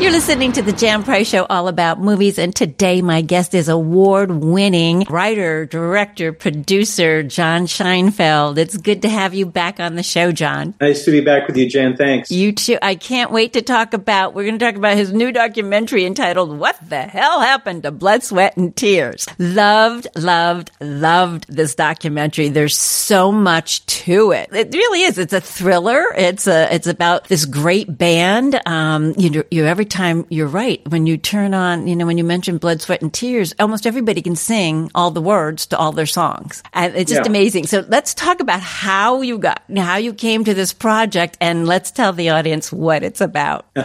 You're listening to the Jan Price Show, all about movies. And today my guest is award winning writer, director, producer, John Scheinfeld. It's good to have you back on the show, John. Nice to be back with you, Jan. Thanks. You too. I can't wait to talk about, we're going to talk about his new documentary entitled, What the Hell Happened to Blood, Sweat, and Tears? Loved, loved, loved this documentary. There's so much to it. It really is. It's a thriller. It's a, it's about this great band. Um, you, you every time you're right. When you turn on, you know, when you mention blood, sweat, and tears, almost everybody can sing all the words to all their songs. And it's just Yeah. amazing. So let's talk about how you got, how you came to this project and let's tell the audience what it's about.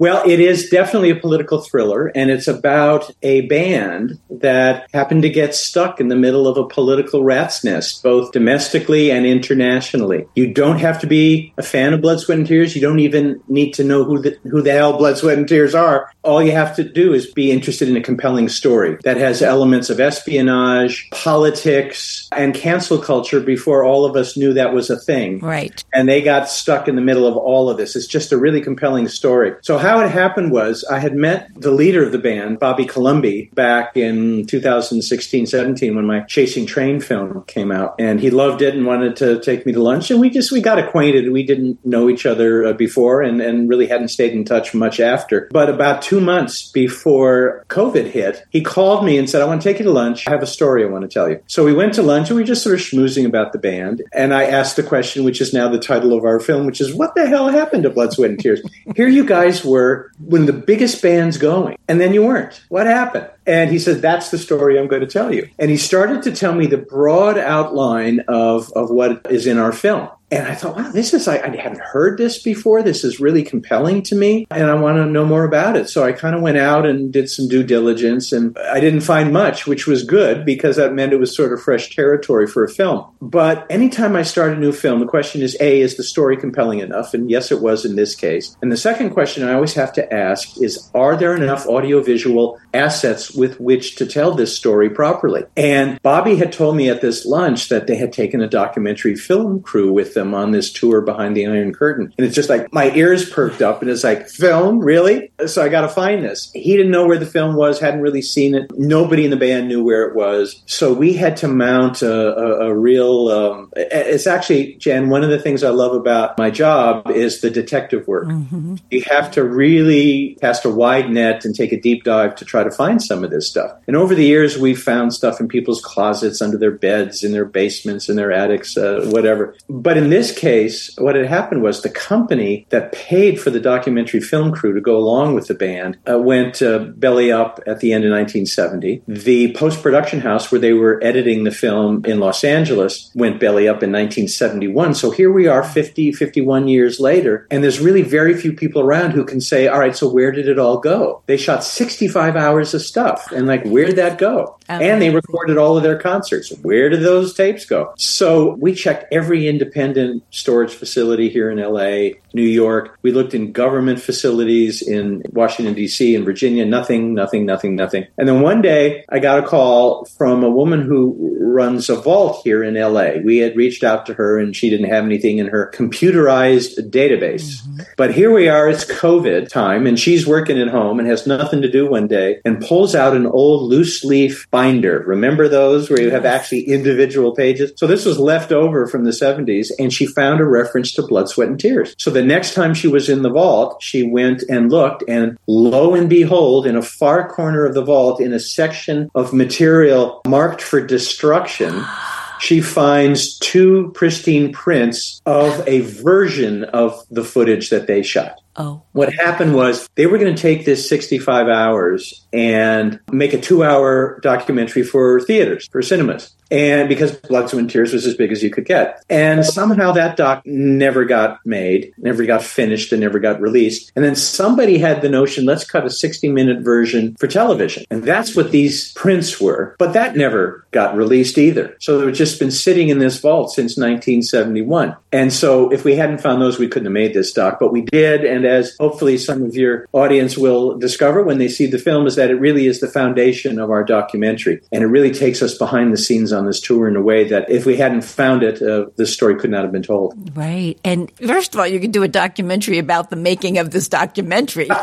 Well, it is definitely a political thriller, and it's about a band that happened to get stuck in the middle of a political rat's nest, both domestically and internationally. You don't have to be a fan of Blood, Sweat, and Tears. You don't even need to know who the, who the hell Blood, Sweat, and Tears are. All you have to do is be interested in a compelling story that has elements of espionage, politics, and cancel culture before all of us knew that was a thing Right. and they got stuck in the middle of all of this. It's just a really compelling story. So how it happened was I had met the leader of the band, Bobby Colomby, back in 2016, 17 when my Chasing Trane film came out, and he loved it and wanted to take me to lunch, and we just we got acquainted. We didn't know each other uh, before, and and really hadn't stayed in touch much after. But about two months before COVID hit, he called me and said, "I want to take you to lunch. I have a story I want to tell you." So we went to lunch, and we were just sort of schmoozing about the band, and I asked the question, which is now the title of our film, which is "What the hell happened to Blood, Sweat, and Tears?" Here you guys were one of the biggest bands going, and then you weren't. What happened? And he said, That's the story I'm going to tell you. And he started to tell me the broad outline of, of what is in our film. And I thought, wow, this is, I, I haven't heard this before. This is really compelling to me. And I want to know more about it. So I kind of went out and did some due diligence. And I didn't find much, which was good because that meant it was sort of fresh territory for a film. But anytime I start a new film, the question is A, is the story compelling enough? And yes, it was in this case. And the second question I always have to ask is, are there enough audiovisual assets with which to tell this story properly? And Bobby had told me at this lunch that they had taken a documentary film crew with them on this tour behind the Iron Curtain. And it's just like my ears perked up and it's like, film? Really? So I got to find this. He didn't know where the film was, hadn't really seen it. Nobody in the band knew where it was. So we had to mount a, a, a real, um, it's actually, Jan, one of the things I love about my job is the detective work. You have to really cast a wide net and take a deep dive to try to find some of this stuff. And over the years, we've found stuff in people's closets, under their beds, in their basements, in their attics, uh, whatever. But in this case, what had happened was the company that paid for the documentary film crew to go along with the band uh, went uh, belly up at the end of 1970. The post production house where they were editing the film in Los Angeles went belly up in 1971. So here we are 50, 51 years later, and there's really very few people around who can say, all right, so where did it all go? They shot 65 hours of stuff, and like, where did that go? Oh, and they recorded all of their concerts. Where did those tapes go? So we checked every independent storage facility here in LA, New York. We looked in government facilities in Washington, D.C., and Virginia. Nothing, nothing, nothing, nothing. And then one day I got a call from a woman who runs a vault here in LA. We had reached out to her and she didn't have anything in her computerized database. Mm-hmm. But here we are, it's COVID time, and she's working at home and has nothing to do one day and pulls out an old loose leaf binder. Remember those where you have actually individual pages? So this was left over from the 70s, and she found a reference to Blood, Sweat, and Tears. So the next time she was in the vault, she went and looked, and lo and behold, in a far corner of the vault, in a section of material marked for destruction, she finds two pristine prints of a version of the footage that they shot. Oh, What happened was they were going to take this 65 hours and make a two hour documentary for theaters, for cinemas. And because Blood, Sweat, and Tears was as big as you could get. And somehow that doc never got made, never got finished, and never got released. And then somebody had the notion, let's cut a 60 minute version for television. And that's what these prints were. But that never got released either. So they've just been sitting in this vault since 1971. And so if we hadn't found those, we couldn't have made this doc. But we did. And as hopefully some of your audience will discover when they see the film, is that it really is the foundation of our documentary. And it really takes us behind the scenes on on this tour in a way that if we hadn't found it, uh, this story could not have been told. Right. And first of all, you could do a documentary about the making of this documentary.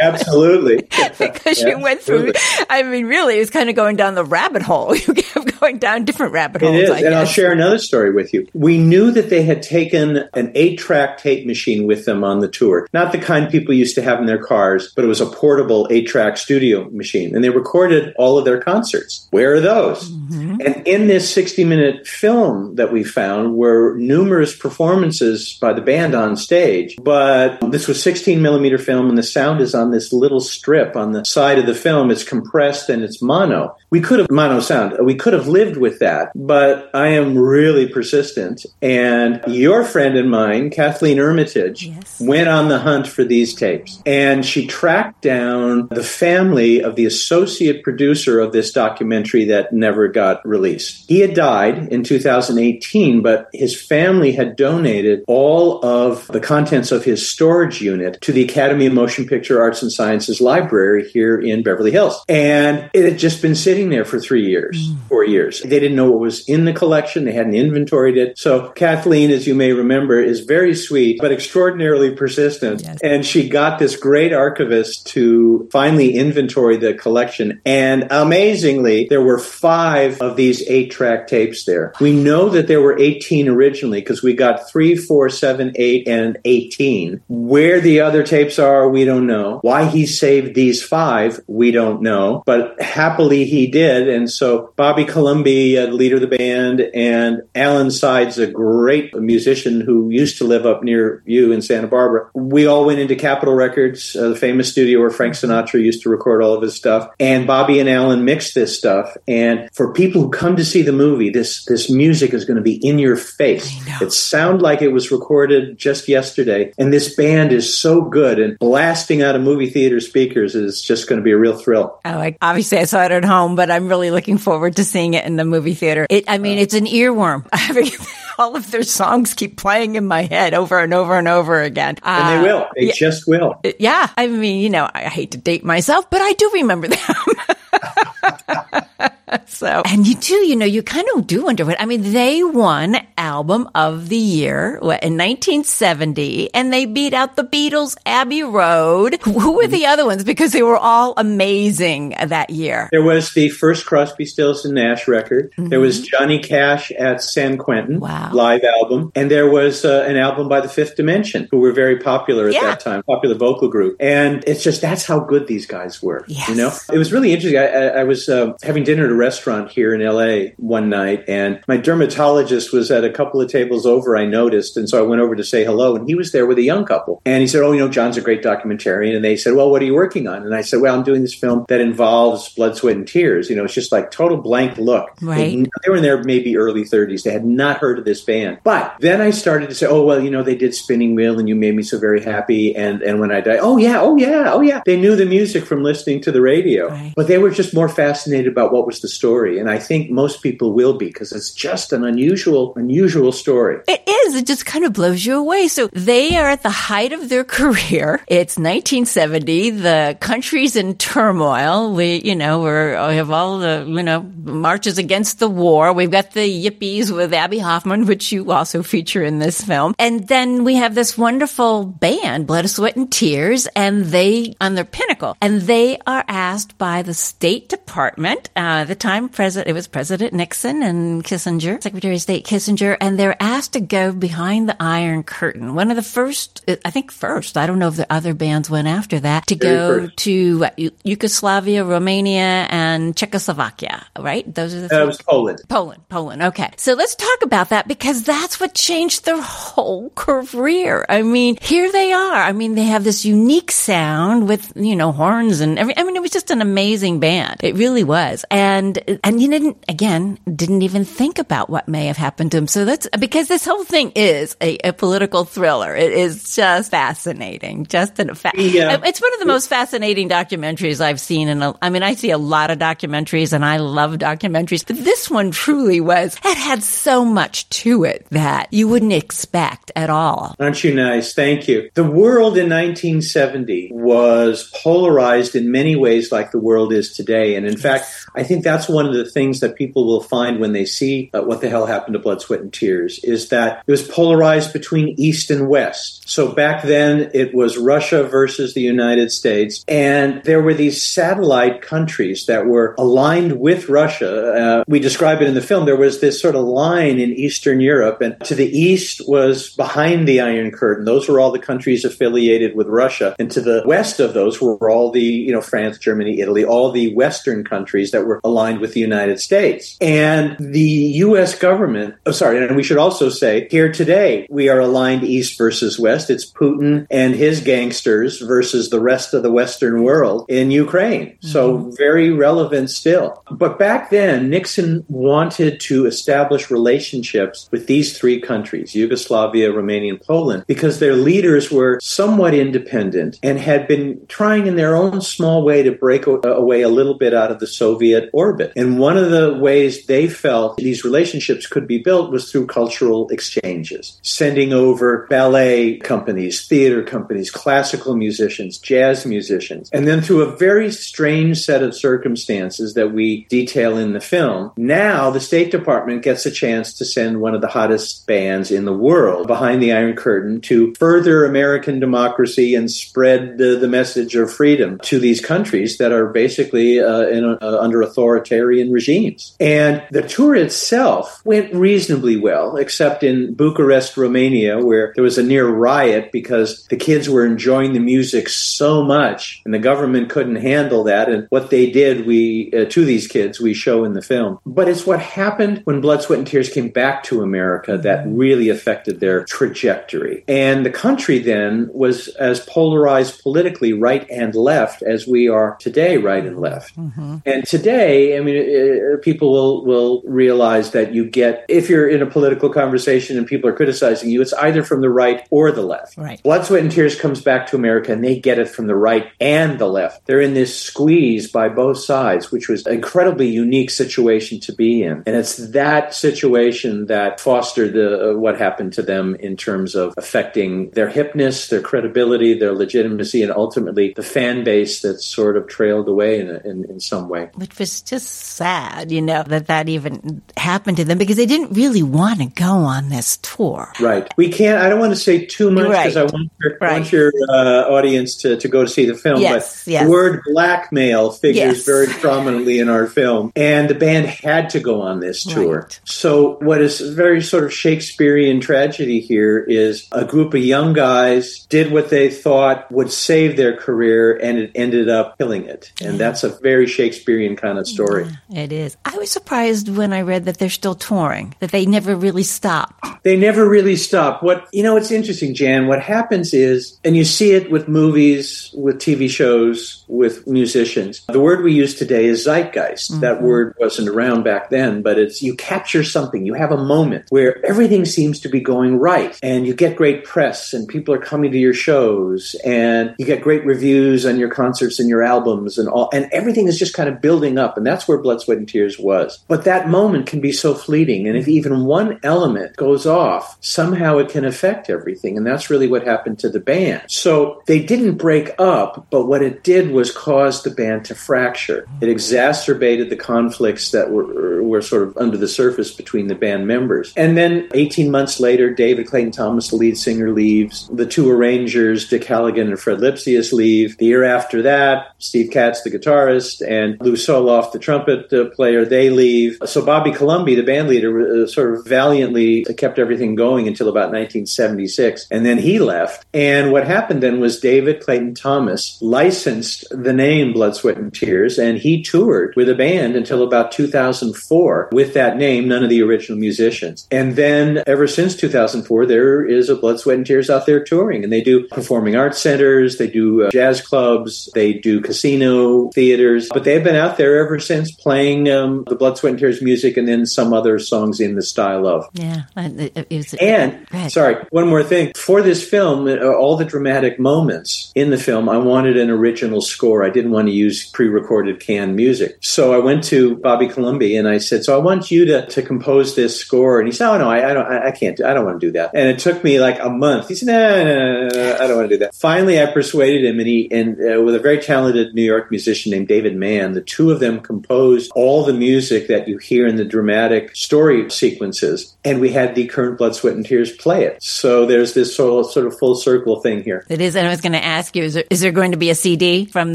Absolutely. because you went through, I mean, really, it's kind of going down the rabbit hole. You kept going down different rabbit holes. It is. I and I'll share another story with you. We knew that they had taken an eight track tape machine with them on the tour. Not the kind people used to have in their cars, but it was a portable eight track studio machine. And they recorded all of their concerts. Where are those? Mm-hmm. And in this 60 minute film that we found were numerous performances by the band on stage. But this was 16 millimeter film, and the sound is on this little strip on the side of the film. It's compressed and it's mono. We could have mono sound. We could have lived with that, but I am really persistent. And your friend and mine, Kathleen Ermitage, Yes. went on the hunt for these tapes. And she tracked down the family of the associate producer of this documentary that never got released. He had died in 2018, but his family had donated all of the contents of his storage unit to the Academy of Motion Picture Arts and Sciences Library here in Beverly Hills. And it had just been sitting there for three years, hmm. four years. They didn't know what was in the collection. They hadn't inventoried it. So Kathleen, as you may remember, is very sweet, but extraordinarily persistent. Yes. And she got this great archivist to finally inventory the collection. And amazingly, there were five of these eight track tapes there. We know that there were 18 originally because we got three, four, seven, eight, and 18. Where the other tapes are, we don't know. Why he saved these five, we don't know. But happily he did. And so Bobby Colomby, uh, the leader of the band, and Allen Sides, a great musician who used to live up near you in Santa Barbara. We all went into Capitol Records, uh, the famous studio where Frank Sinatra used to record all of his stuff. And Bobby and Allen mixed this stuff. And for people who come to see the movie, this this music is going to be in your face. It sounds like it was recorded just yesterday. And this band is so good and blasting out of movie theater speakers is just going to be a real thrill. Oh, I, obviously I saw it at home, but I'm really looking forward to seeing it in the movie theater. It, I mean, it's an earworm. I mean, all of their songs keep playing in my head over and over and over again. And Uh, they will. They just will. Yeah, I mean, you know, I hate to date myself, but I do remember them. so, and you too, you know, you kind of do wonder what, I mean, they won album of the year what, in 1970 and they beat out the Beatles, Abbey Road. Who who were the other ones? Because they were all amazing that year. There was the first Crosby, Stills, and Nash record. There was Johnny Cash at San Quentin Wow. live album, and there was uh, an album by the Fifth Dimension, who were very popular at Yeah. that time, popular vocal group. And it's just that's how good these guys were. Yes. You know, it was really interesting. I, I, I was uh, having dinner at a restaurant here in L.A. one night, and my dermatologist was at a couple of tables over. I noticed, and so I went over to say hello, and he was there with a young couple, and he said, "Oh, you know, John's a great documentarian," and they said, "Well, what are you working on?" And I said, "Well, I'm doing this film that involves blood, sweat, and tears." You know, it's just like total blank look. Right. They, they were in their maybe early 30s. They had not heard of this band, but then I started to say, "Oh, well, you know, they did Spinning Wheel, and you made me so very happy." And and when I died, oh yeah, oh yeah, oh yeah, they knew the music from listening to the radio, Right. but they were just more fascinated about what was the story. And I think most people will be because it's just an unusual, unusual story. It is. It just kind of blows you away. So they are at the height of their career. It's 1970. The country's in turmoil. We, you know, we're, we have all the, you know, marches against the war. We've got the yippies with Abbie Hoffman, which you also feature in this film. And then we have this wonderful band, Blood, Sweat, and Tears, and they, on their pinnacle, and they are asked by the State Department, uh, at the time, President, it was President Nixon and Kissinger, Secretary of State Kissinger, and they're asked to go behind the Iron Curtain. One of the first, I think first, I don't know if the other bands went after that, to Very go first. to what, Yugoslavia, Romania, and Czechoslovakia, right? Those are the three. was Poland. Poland, Poland. Okay. So let's talk about that because that's what changed their whole career. I mean, here they are. I mean, they have this unique sound with, you know, horns and every, I mean, it was just an amazing band. It really was. And, and you didn't, again, didn't even think about what may have happened to him. So that's because this whole thing is a, a political thriller. It is just fascinating. Just an fa- Yeah. It's one of the most fascinating documentaries I've seen. And I mean, I see a lot of documentaries and I love documentaries, but this one truly was, it had so much to it that you wouldn't expect at all. Aren't you nice? Thank you. The world in 1970 was polarized in many ways like the world is today. And in fact, I think that's one of the things that people will find when they see uh, what the hell happened to Blood, Sweat, and Tears is that it was polarized between East and West. So back then it was Russia versus the United States, and there were these satellite countries that were aligned with Russia. Uh, we describe it in the film. There was this sort of line in Eastern Europe, and to the east was behind the Iron Curtain. Those were all the countries affiliated with Russia, and to the west of those were all the you know France, Germany, Italy, all the Western countries that were aligned with the United States. And the U.S. government, oh, sorry, and we should also say here today we are aligned east versus west. It's Putin and his gangsters versus the rest of the Western world in Ukraine. Mm-hmm. So very relevant still. But back then, Nixon wanted to establish relationships with these three countries, Yugoslavia, Romania, and Poland, because their leaders were somewhat independent and had been trying in their own small way to break away a little bit out of the Soviet orbit. And one of the ways they felt these relationships could be built was through cultural exchanges, sending over ballet companies, theater companies, classical musicians, jazz musicians. And then through a very strange set of circumstances that we detail in the film, now the State Department gets a chance to send one of the hottest bands in the world behind the Iron Curtain to further American democracy and spread the, the message of freedom to these countries that are basically uh, in a, uh, under authoritarian regimes. And the tour itself went reasonably well, except in Bucharest, Romania, where there was a near riot because the kids were enjoying the music so much and the government couldn't handle that. And what they did, we uh, to these kids, we show in the film. But it's what happened when Blood, Sweat, and Tears came back to America that really affected their trajectory. And the country then was as polarized politically, right and left, as we are today, right and left. Mm-hmm. And today, I mean, uh, people will will realize that you get if you're in a political conversation and people are criticizing you, it's either from the right or the left. Right. Blood, Sweat, and Tears comes back to America, and they get it from the right and the left. They're in this squeeze by both sides, which was an incredibly unique situation to be in, and it's that situation that fostered the uh, what happened to them in terms of affecting their hipness, their credibility, their legitimacy, and ultimately the fan base that sort of trailed away in, in, in some way. Which was just sad, you know, that that even happened to them because they didn't really want to go on this tour. Right. We can't, I don't want to say too much because right. I want your, right. want your uh, audience to, to go to see the film. Yes, but yes. the word blackmail figures yes. very prominently in our film. And the band had to go on this tour. Right. So what is very sort of Shakespearean tragedy here is a group of young guys did what they thought would save their career and it ended up killing it. And that's a very Shakespearean kind of story. Yeah, it is. I was surprised when I read that they're still touring, that they never really stopped. They never really stopped. What, you know, it's interesting, Jan. What happens is, and you see it with movies, with TV shows, with musicians. The word we use today is zeitgeist. Mm-hmm. That word wasn't around back then, but it's you capture something. You have a moment where everything seems to be going right and you get great press and people are coming to your shows and you get great reviews on your concerts and your albums and all, and everything is just kind of building up. And that's where Blood, Sweat, and Tears was. But that moment can be so fleeting. And if even one element goes off, somehow it can affect everything. And that's really what happened to the band. So they didn't break up, but what it did was cause the band to fracture. It exacerbated the conflicts that were, were sort of under the surface between the band members. And then 18 months later, David Clayton Thomas, the lead singer, leaves. The two arrangers, Dick Halligan and Fred Lipsius, leave. The year after that, Steve Katz, the guitarist, and Lew Soloff, the trumpet uh, player, they leave. So Bobby Colomby, the band leader, uh, sort of valiantly kept everything going until about 1976, and then he left. And what happened then was David Clayton Thomas licensed the name Blood, Sweat, and Tears, and he toured with a band until about 2004 with that name, none of the original musicians. And then ever since 2004, there is a Blood, Sweat, and Tears out there touring, and they do performing arts centers, they do uh, jazz clubs, they do casino theaters, but they've been out there ever since playing um, the Blood, Sweat, and Tears music and then some other songs in the style of. Yeah. It, it and, sorry, one more thing. For this film, uh, all the dramatic moments in the film, I wanted an original score. I didn't want to use pre recorded canned music. So I went to Bobby Colomby and I said, So I want you to, to compose this score. And he said, Oh, no, I, I don't, I, I can't, I don't want to do that. And it took me like a month. He said, No, no, no, no I don't want to do that. Finally, I persuaded him, and he, and uh, with a very talented New York musician named David Mann, the two of them composed composed all the music that you hear in the dramatic story sequences, and we had the current Blood, Sweat, and Tears play it. So there's this sort of, sort of full circle thing here. It is, and I was going to ask you: is there, is there going to be a CD from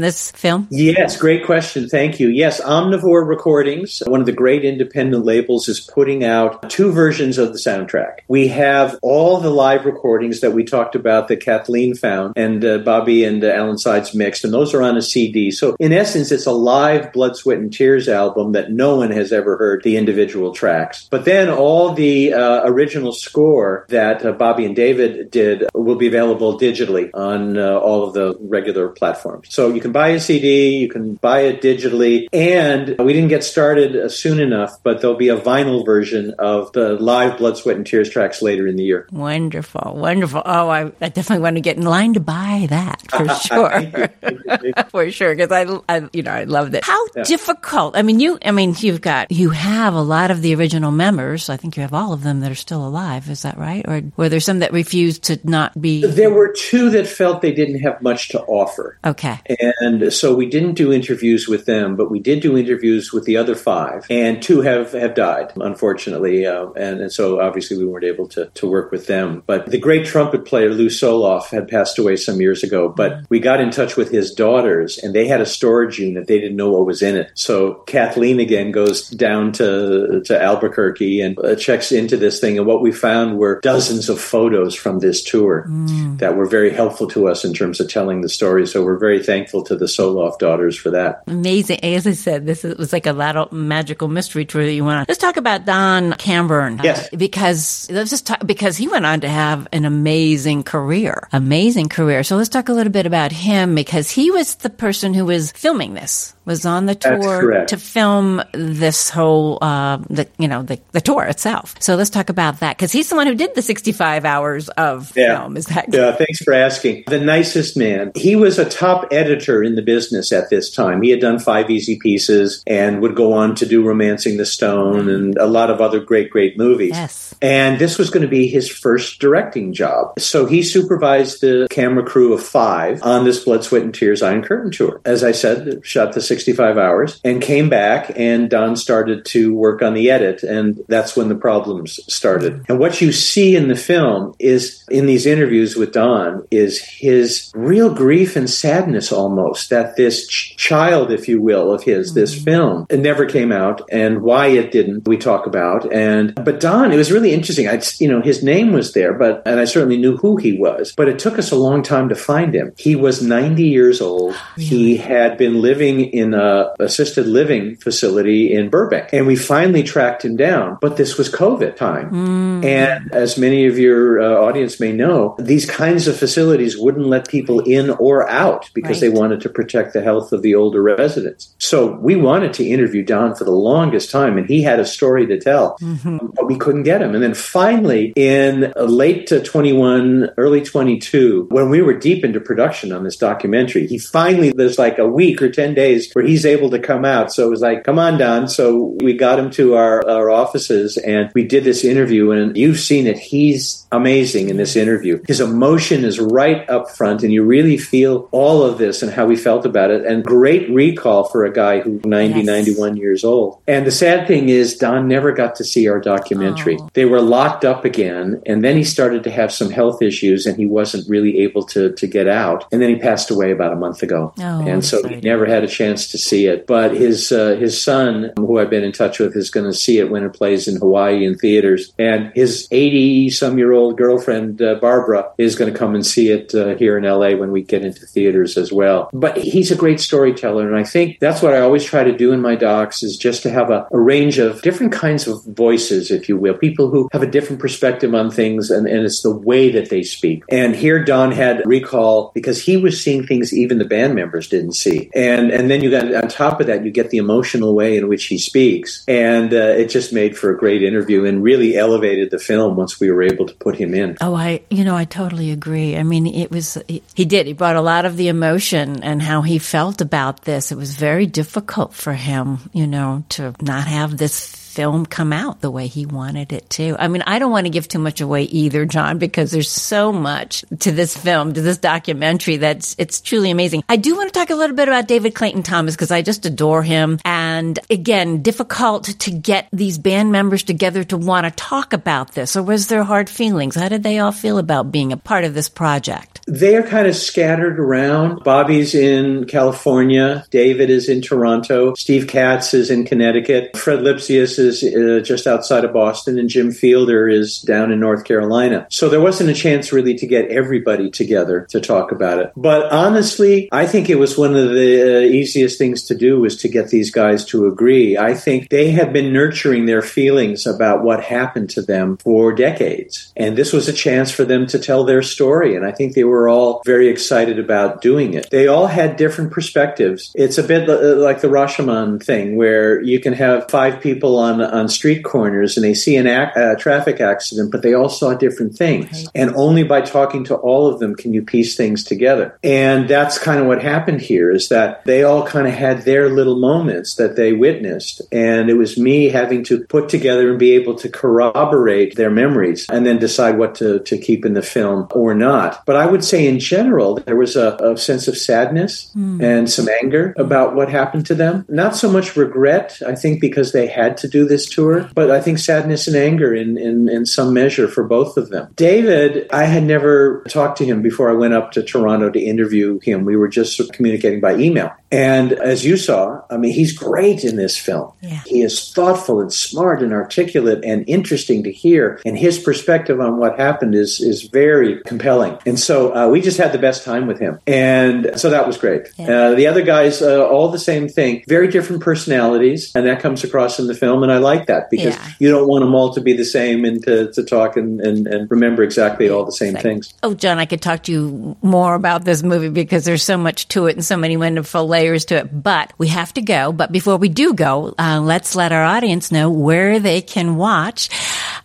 this film? Yes, great question. Thank you. Yes, Omnivore Recordings, one of the great independent labels, is putting out two versions of the soundtrack. We have all the live recordings that we talked about that Kathleen found, and uh, Bobby and uh, Allen Sides mixed, and those are on a CD. So in essence, it's a live Blood, Sweat, and Tears album that no one has ever heard the individual tracks. But then all the uh, original score that uh, Bobby and David did will be available digitally on uh, all of the regular platforms. So you can buy a CD, you can buy it digitally, and we didn't get started uh, soon enough, but there'll be a vinyl version of the live Blood, Sweat, and Tears tracks later in the year. Wonderful, wonderful. Oh, I, I definitely want to get in line to buy that for sure, for sure. Because I, I, you know, I love that. How yeah. Difficult? I mean, you, I mean, you've got you have a lot of the original members. I think you have all of them that are still alive. Is that right? Or were there some that refused to not be? There were two that felt they didn't have much to offer. Okay, and so we didn't do interviews with them, but we did do interviews with the other five, and two have have died, unfortunately, uh, and, and so obviously we weren't able to to work with them. But the great trumpet player Lew Soloff had passed away some years ago, but we got in touch with his daughters, and they had a storage unit. They didn't know what was in it, so Kathleen again goes down to to Albuquerque and uh, checks into this thing, and what we found were dozens of photos from this tour mm. that were very helpful to us in terms of telling the story. So we're very thankful to the Soloff daughters for that. Amazing. As I said, this was like a lot magical mystery tour that you went on. Let's talk about Donn Cambern. Yes. Uh, because let's just talk, because he went on to have an amazing career, amazing career. So let's talk a little bit about him because he was the person who was filming this was on the tour to film this whole, uh, the, you know, the, the tour itself. So let's talk about that because he's the one who did the 65 hours of yeah. film. Is that? Yeah. Thanks for asking. The nicest man. He was a top editor in the business at this time. He had done five easy pieces and would go on to do Romancing the Stone and a lot of other great, great movies. Yes. And this was going to be his first directing job. So he supervised the camera crew of five on this Blood, Sweat, and Tears Iron Curtain tour. As I said, shot the 65 hours and came back and Don started to work on the edit and that's when the problems started. And what you see in the film is in these interviews with Don is his real grief and sadness almost that this ch- child, if you will, of his, this mm-hmm. film, it never came out and why it didn't we talk about. And, but Don, it was really interesting. I, you know, his name was there, but, and I certainly knew who he was, but it took us a long time to find him. He was 90 years old. He had been living in in a assisted living facility in Burbank. And we finally tracked him down, but this was COVID time. Mm. And as many of your uh, audience may know, these kinds of facilities wouldn't let people in or out because right. they wanted to protect the health of the older residents. So we wanted to interview Don for the longest time, and he had a story to tell, mm-hmm. but we couldn't get him. And then finally, in late 21, early 22, when we were deep into production on this documentary, he finally, there's like a week or 10 days where he's able to come out. So it was like, come on, Don. So we got him to our, our offices and we did this interview. And you've seen it. He's amazing in this interview. His emotion is right up front, and you really feel all of this and how he felt about it. And great recall for a guy who's 90, yes. 91 years old. And the sad thing is, Don never got to see our documentary. Oh. They were locked up again, and then he started to have some health issues, and he wasn't really able to, to get out. And then he passed away about a month ago. Oh, and so he never had a chance to see it. But his uh, his son, who I've been in touch with, is going to see it when it plays in Hawaii in theaters. And his 80 some year old girlfriend, uh, Barbara, is going to come and see it uh, here in LA when we get into theaters as well. But he's a great storyteller. And I think that's what I always try to do in my docs is just to have a, a range of different kinds of voices, if you will, people who have a different perspective on things. And, and it's the way that they speak. And here Don had recall because he was seeing things even the band members didn't see. And, and then you got on top of that, you get the emotional way in which he speaks. And uh, it just made for a great interview and really elevated the film once we were able to put him in. Oh, I, you know, I totally agree. I mean, it was, he, he did. He brought a lot of the emotion and how he felt about this. It was very difficult for him, you know, to not have this film come out the way he wanted it to. I mean, I don't want to give too much away either, John, because there's so much to this film, to this documentary that's it's truly amazing. I do want to talk a little bit about David Clayton Thomas because I just adore him. And again, difficult to get these band members together to want to talk about this, or was there hard feelings? How did they all feel about being a part of this project? They are kind of scattered around. Bobby's in California. David is in Toronto. Steve Katz is in Connecticut. Fred Lipsius is uh, just outside of Boston, and Jim Fielder is down in North Carolina. So there wasn't a chance really to get everybody together to talk about it. But honestly, I think it was one of the uh, easiest things to do was to get these guys to agree. I think they have been nurturing their feelings about what happened to them for decades. And this was a chance for them to tell their story. And I think they were all very excited about doing it. They all had different perspectives. It's a bit uh, like the Rashomon thing where you can have five people on, on street corners and they see a uh, traffic accident, but they all saw different things. Right. And only by talking to all of them can you piece things together. And that's kind of what happened here is that they all kind of had their little moments that they witnessed. And it was me having to put together and be able to corroborate their memories and then decide what to, to keep in the film or not. But I would say in general, there was a, a sense of sadness mm. and some anger about what happened to them. Not so much regret, I think, because they had to do this tour, but I think sadness and anger in, in, in some measure for both of them. David, I had never talked to him before I went up to Toronto to interview him. We were just communicating by email. And as you saw, I mean, he's great in this film. Yeah. He is thoughtful and smart and articulate and interesting to hear. And his perspective on what happened is, is very compelling. And so uh, we just had the best time with him. And so that was great. Yeah. Uh, the other guys, uh, all the same thing, very different personalities. And that comes across in the film. And I like that because yeah. you don't want them all to be the same and to, to talk and, and, and remember exactly all the same things. Oh, John, I could talk to you more about this movie because there's so much to it and so many wonderful layers to it. But we have to go. But before we do go, uh, let's let our audience know where they can watch.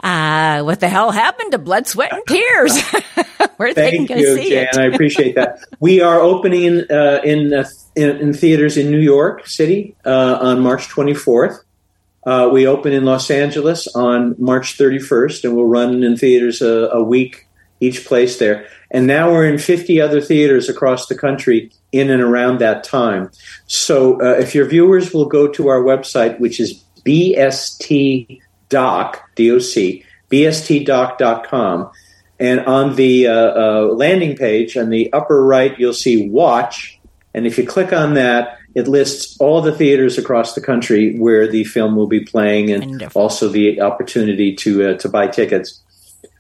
Uh, what the hell happened to Blood, Sweat, and Tears? where Thank they can go you, see Jan. it. I appreciate that. We are opening uh, in, uh, in, in theaters in New York City uh, on March 24th. Uh, we open in Los Angeles on March 31st, and we'll run in theaters a, a week each place there. And now we're in 50 other theaters across the country in and around that time. So uh, if your viewers will go to our website, which is bstdoc, D-O-C, bstdoc.com, and on the uh, uh, landing page on the upper right, you'll see watch. And if you click on that, it lists all the theaters across the country where the film will be playing and Wonderful. also the opportunity to, uh, to buy tickets.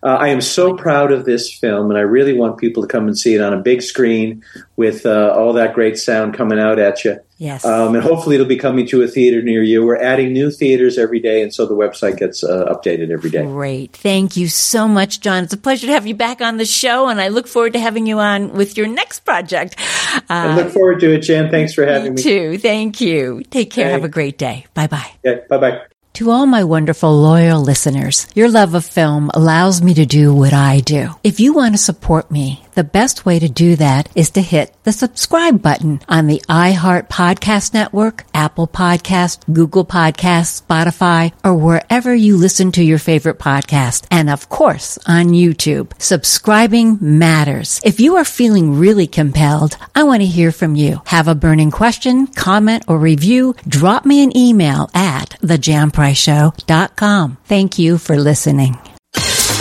Uh, I am so proud of this film, and I really want people to come and see it on a big screen with uh, all that great sound coming out at you. Yes. Um, and hopefully it'll be coming to a theater near you. We're adding new theaters every day, and so the website gets uh, updated every day. Great. Thank you so much, John. It's a pleasure to have you back on the show, and I look forward to having you on with your next project. I look forward to it, Jan. Thanks for having me. Me too. Thank you. Take care. Have a great day. Bye bye. Yeah, bye bye. To all my wonderful loyal listeners, your love of film allows me to do what I do. If you want to support me, the best way to do that is to hit the subscribe button on the iHeart Podcast Network, Apple Podcast, Google Podcast, Spotify, or wherever you listen to your favorite podcast. And of course, on YouTube. Subscribing matters. If you are feeling really compelled, I want to hear from you. Have a burning question, comment, or review? Drop me an email at thejanpriceshow.com. Thank you for listening.